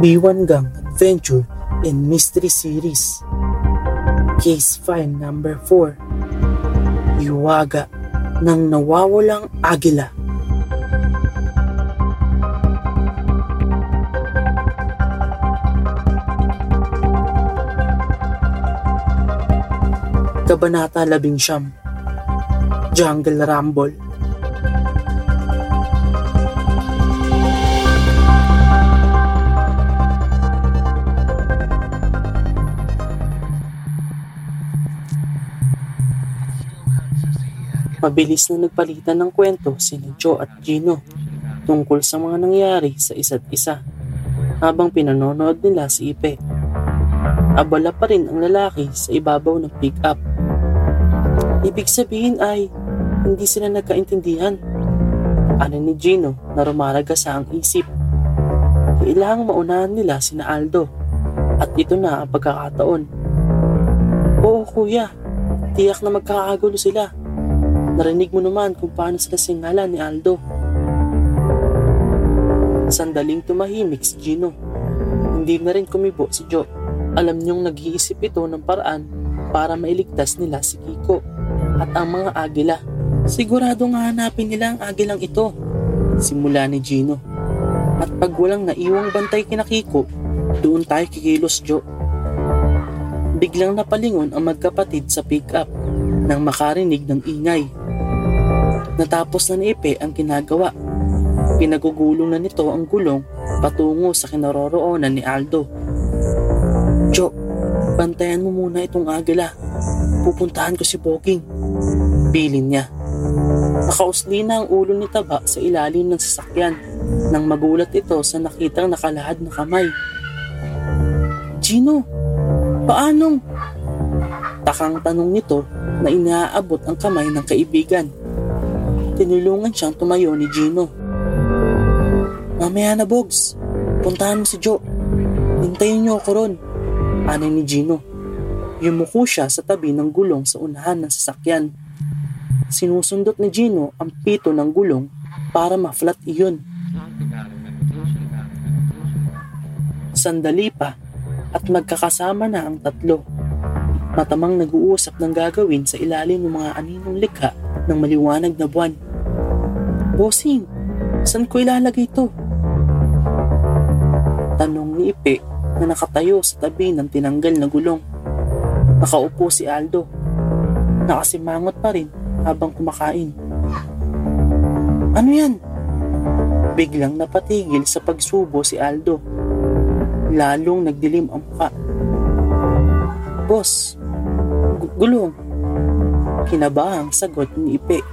B1 Gang Adventure and Mystery Series. Case File Number 4 Iwaga ng nawawalang agila. Kabanata 11 Jungle Rumble Mabilis na nagpalitan ng kwento si Joe at Gino tungkol sa mga nangyari sa isa't isa habang pinanonood nila si Ipe. Abala pa rin ang lalaki sa ibabaw ng pick-up. Ibig sabihin ay hindi sila nagkaintindihan. Ano ni Gino na rumaraga sa ang isip. Kailangang maunahan nila si Aldo at ito na ang pagkakataon. Oo kuya, tiyak na magkakagulo sila Narinig mo naman kung paano sila singalan ni Aldo. Sandaling tumahimik si Gino. Hindi na rin kumibo si Joe. Alam niyong nag-iisip ito ng paraan para mailigtas nila si Kiko at ang mga agila. Siguradong hanapin nila ang agilang ito. Simula ni Gino. At pag walang naiwang bantay kina Kiko, doon tayo kikilos Joe. Biglang napalingon ang magkapatid sa pick-up nang makarinig ng ingay. Natapos na ni Ipe ang ginagawa. Pinagugulong na nito ang gulong patungo sa kinaroroonan ni Aldo. Jo, bantayan mo muna itong agila. Pupuntahan ko si Boging. Bilin niya. Nakausli na ang ulo ni Taba sa ilalim ng sasakyan nang magulat ito sa nakitang nakalahad na kamay. Gino, paanong? Takang tanong nito na inaabot ang kamay ng kaibigan tinulungan siyang tumayo ni Gino. Mamaya na, Bogs. Puntahan mo si Joe. Hintayin niyo ako ron. Ano ni Gino. Yumuko siya sa tabi ng gulong sa unahan ng sasakyan. Sinusundot ni Gino ang pito ng gulong para ma-flat iyon. Sandali pa at magkakasama na ang tatlo. Matamang nag-uusap ng gagawin sa ilalim ng mga aninong likha ng maliwanag na buwan. Bossing, saan ko ilalagay ito? Tanong ni Ipe na nakatayo sa tabi ng tinanggal na gulong. Nakaupo si Aldo. Nakasimangot pa rin habang kumakain. Ano yan? Biglang napatigil sa pagsubo si Aldo. Lalong nagdilim ang muka. Boss, gu- gulong. Kinabahang sagot ni Ipe.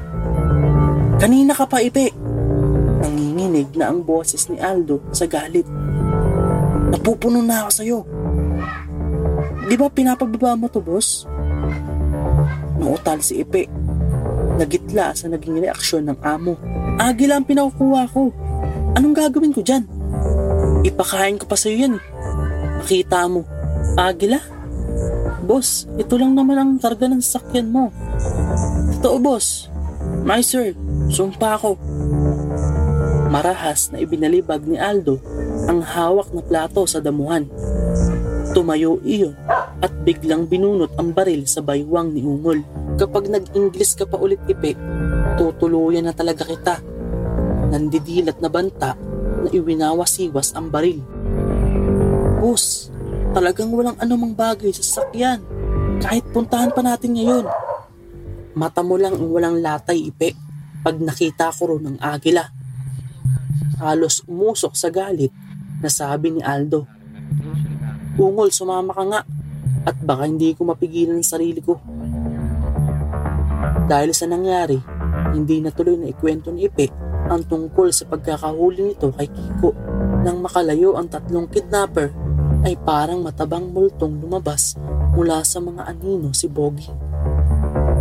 Kanina ka pa, Ipe. Nanginginig na ang boses ni Aldo sa galit. Napupuno na ako sa'yo. Di ba pinapababa mo to, boss? Nautal si Ipe. Nagitla sa naging reaksyon ng amo. Agila ang pinakukuha ko. Anong gagawin ko dyan? Ipakain ko pa sa'yo yan eh. Makita mo. Agila? Boss, ito lang naman ang karga ng sasakyan mo. Totoo, boss. My sir, sumpa ako. Marahas na ibinalibag ni Aldo ang hawak na plato sa damuhan. Tumayo iyon at biglang binunot ang baril sa baywang ni Ungol. Kapag nag-Ingles ka pa ulit ipe, tutuluyan na talaga kita. Nandidilat na banta na iwinawasiwas ang baril. Boss, talagang walang anumang bagay sa sakyan. Kahit puntahan pa natin ngayon. Mata mo lang ang walang latay ipe pag nakita ko ron ng agila. Halos umusok sa galit na sabi ni Aldo. Ungol, sumama ka nga at baka hindi ko mapigilan ang sarili ko. Dahil sa nangyari, hindi na tuloy na ikwento ni Ipe ang tungkol sa pagkakahuli nito kay Kiko. Nang makalayo ang tatlong kidnapper, ay parang matabang multong lumabas mula sa mga anino si Bogi.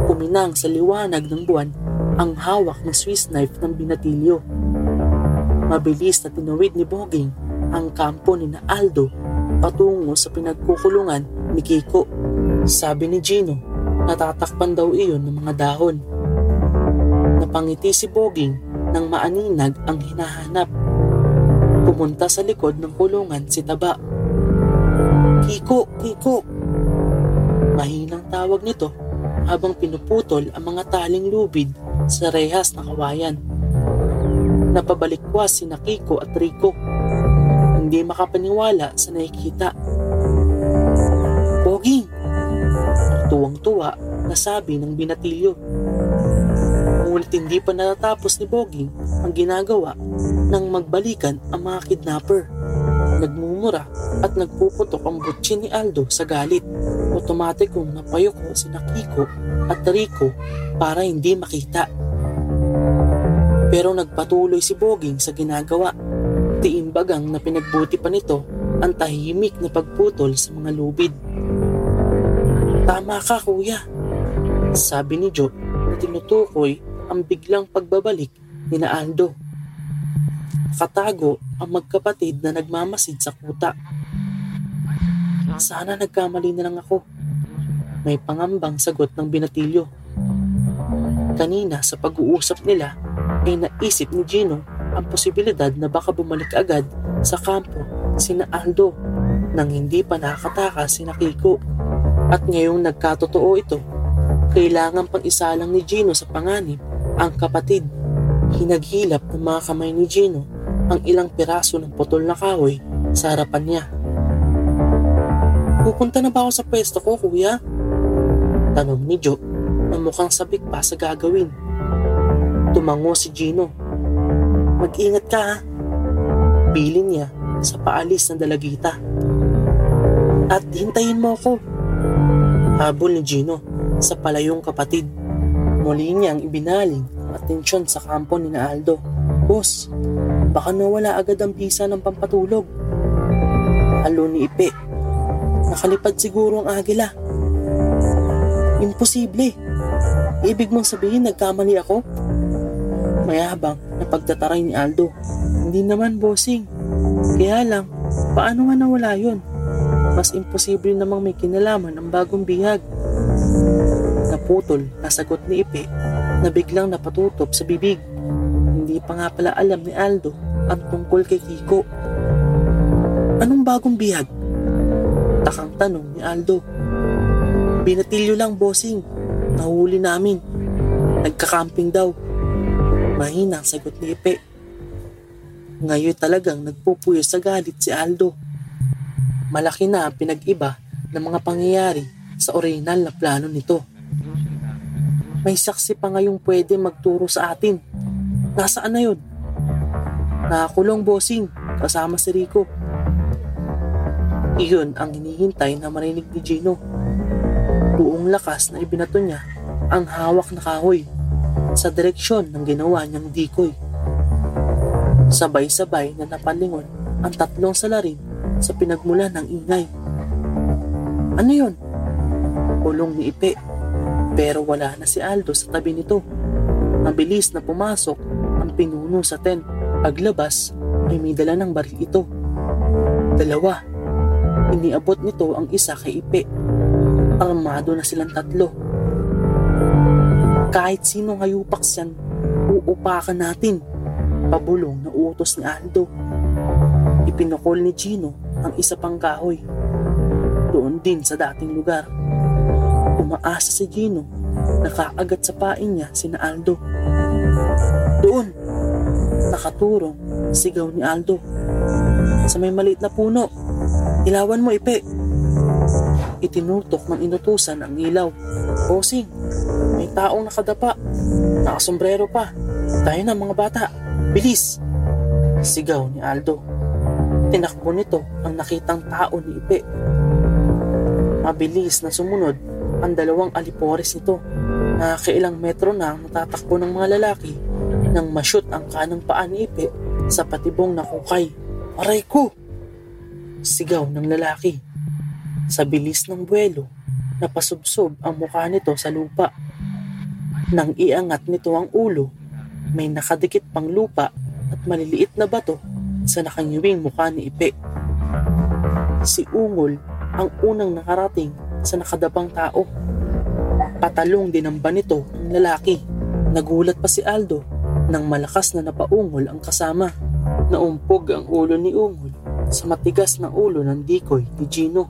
Kuminang sa liwanag ng buwan ang hawak ng Swiss knife ng binatilyo. Mabilis na tinawid ni Boging ang kampo ni na Aldo patungo sa pinagkukulungan ni Kiko. Sabi ni Gino, natatakpan daw iyon ng mga dahon. Napangiti si Boging nang maaninag ang hinahanap. Pumunta sa likod ng kulungan si Taba. Kiko, Kiko! Mahinang tawag nito habang pinuputol ang mga taling lubid sa rehas na kawayan. Napabalikwas si Kiko at Rico. Hindi makapaniwala sa nakikita. Pogi! Tuwang-tuwa na sabi ng binatilyo. Ngunit hindi pa natatapos ni Boging ang ginagawa nang magbalikan ang mga kidnapper. Nagmumura at nagpuputok ang butsin ni Aldo sa galit. Otomatikong napayoko si Nakiko at Rico para hindi makita. Pero nagpatuloy si Boging sa ginagawa. Tiimbagang na pinagbuti pa nito ang tahimik na pagputol sa mga lubid. Tama ka kuya, sabi ni Joe na tinutukoy ang biglang pagbabalik ni na Aldo. Katago ang magkapatid na nagmamasid sa kuta. Sana nagkamali na lang ako. May pangambang sagot ng binatilyo. Kanina sa pag-uusap nila ay naisip ni Gino ang posibilidad na baka bumalik agad sa kampo sina Aldo nang hindi pa nakatakas si Kiko. At ngayong nagkatotoo ito, kailangan pang isalang ni Gino sa panganib ang kapatid. Hinaghilap ng mga kamay ni Gino ang ilang piraso ng putol na kahoy sa harapan niya. Pupunta na ba ako sa pwesto ko, kuya? Tanong ni Joe na mukhang sabik pa sa gagawin. Tumango si Gino. Mag-ingat ka ha. Bilin niya sa paalis ng dalagita. At hintayin mo ako. Habol ni Gino sa palayong kapatid. Muli niyang ibinaling ang atensyon sa kampo ni na. Boss, baka nawala agad ang bisa ng pampatulog. Halo ni Ipe. Nakalipad siguro ang agila. Imposible. Ibig mong sabihin nagkamali ako? Mayabang na pagtataray ni Aldo. Hindi naman bossing. Kaya lang, paano nga nawala yun? mas imposible namang may kinalaman ang bagong bihag. Naputol na sagot ni Ipe na biglang napatutop sa bibig. Hindi pa nga pala alam ni Aldo ang tungkol kay Kiko. Anong bagong bihag? Takang tanong ni Aldo. Binatilyo lang, bossing. Nahuli namin. Nagkakamping daw. Mahina ang sagot ni Ipe. Ngayon talagang nagpupuyo sa galit si Aldo. Malaki na ang pinag-iba ng mga pangyayari sa original na plano nito. May saksi pa ngayong pwede magturo sa atin. Nasaan na yun? Nakakulong bossing kasama si Rico. Iyon ang hinihintay na marinig ni Gino. Buong lakas na ibinato niya ang hawak na kahoy sa direksyon ng ginawa niyang dikoy. Sabay-sabay na napalingon ang tatlong salarin sa pinagmula ng ingay. Ano yon? Ulong ni Ipe. Pero wala na si Aldo sa tabi nito. Mabilis na pumasok ang pinuno sa tent. Paglabas ay may dala ng baril ito. Dalawa. Iniabot nito ang isa kay Ipe. Armado na silang tatlo. Kahit sino ngayupaks yan, uupakan natin. Pabulong na utos ni Aldo. Ipinukol ni Gino ang isa pang kahoy. Doon din sa dating lugar. Umaasa si Gino na kaagat sa pain niya sina Aldo. Doon, nakaturong sigaw ni Aldo. Sa may maliit na puno, ilawan mo ipe. Itinutok ng inutusan ang ilaw. Bossing, may taong nakadapa. Nakasombrero pa. Tayo na mga bata. Bilis! Sigaw ni Aldo. Tinakbo nito ang nakitang tao ni Ipe. Mabilis na sumunod ang dalawang alipores nito. Nakakailang metro na ang natatakbo ng mga lalaki nang mashoot ang kanang paa ni Ipe sa patibong na kukay. Aray ko! Sigaw ng lalaki. Sa bilis ng buwelo, napasubsob ang mukha nito sa lupa. Nang iangat nito ang ulo, may nakadikit pang lupa at maliliit na bato sa nakangiwing mukha ni Ipe. Si Ungol ang unang nakarating sa nakadabang tao. Patalong din ang nito ang lalaki. Nagulat pa si Aldo nang malakas na napaungol ang kasama. Naumpog ang ulo ni Ungol sa matigas na ulo ng dikoy ni Gino.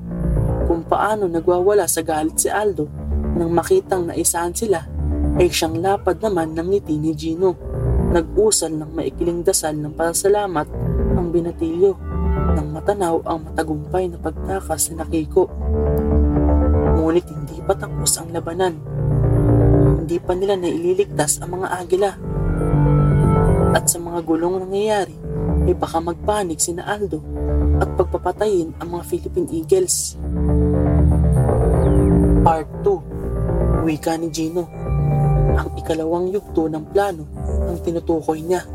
Kung paano nagwawala sa galit si Aldo nang makitang naisahan sila ay siyang lapad naman ng ngiti ni Gino. Nag-usal ng maikiling dasal ng pasalamat ang binatilyo nang matanaw ang matagumpay na pagtakas ni Nakiko. Ngunit hindi pa tapos ang labanan. Hindi pa nila naililigtas ang mga agila. At sa mga gulong nangyayari, ay baka magpanik sina Aldo at pagpapatayin ang mga Philippine Eagles. Part 2 Wika ni Gino Ang ikalawang yugto ng plano ang tinutukoy niya.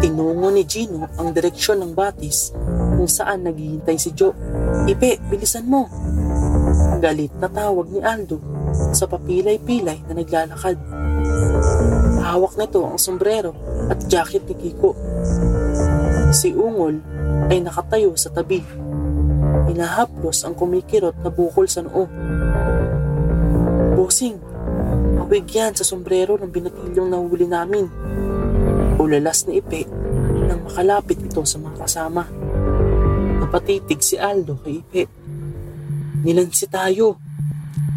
Tinungo ni Gino ang direksyon ng batis kung saan naghihintay si Joe. Ipe, bilisan mo! Galit na tawag ni Aldo sa papilay-pilay na naglalakad. Hawak nito ang sombrero at jacket ni Kiko. Si Ungol ay nakatayo sa tabi. Hinahaplos ang kumikirot na bukol sa noo. Bossing, mawig yan sa sombrero ng binatilyong nahuli namin. Ulalas ni Ipe nang makalapit ito sa mga kasama. Napatitig si Aldo kay Ipe. Nilansi tayo.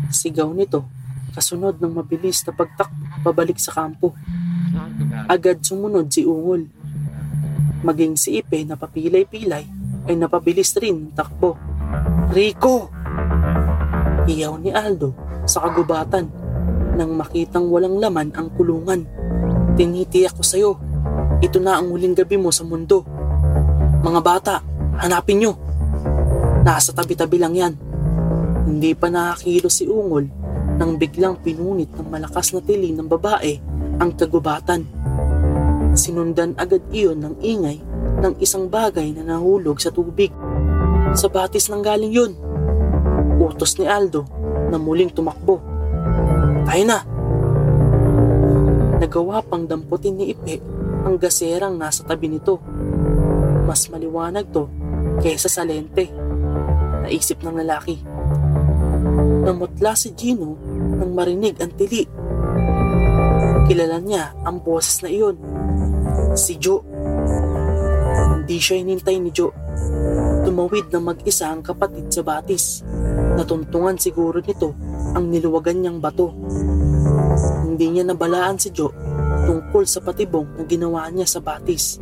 Sigaw nito kasunod ng mabilis na pagtakbo pabalik sa kampo. Agad sumunod si Ungol. Maging si Ipe na papilay-pilay ay napabilis rin takbo. Rico! Iyaw ni Aldo sa kagubatan nang makitang walang laman ang kulungan. Tinitiyak ko sa'yo, ito na ang huling gabi mo sa mundo. Mga bata, hanapin nyo. Nasa tabi-tabi lang yan. Hindi pa nakakilo si Ungol nang biglang pinunit ng malakas na tili ng babae ang kagubatan. Sinundan agad iyon ng ingay ng isang bagay na nahulog sa tubig. Sa batis nang galing yun. Utos ni Aldo na muling tumakbo. Tayo na! Nagawa pang damputin ni Ipe ang gaserang nasa tabi nito. Mas maliwanag to kaysa sa lente. Naisip ng lalaki. Namutla si Gino nang marinig ang tili. Kilala niya ang boses na iyon. Si Joe. Hindi siya inintay ni Joe. Tumawid na mag-isa ang kapatid sa batis. Natuntungan siguro nito ang niluwagan niyang bato. Hindi niya nabalaan si Joe tungkol sa patibong na ginawa niya sa batis.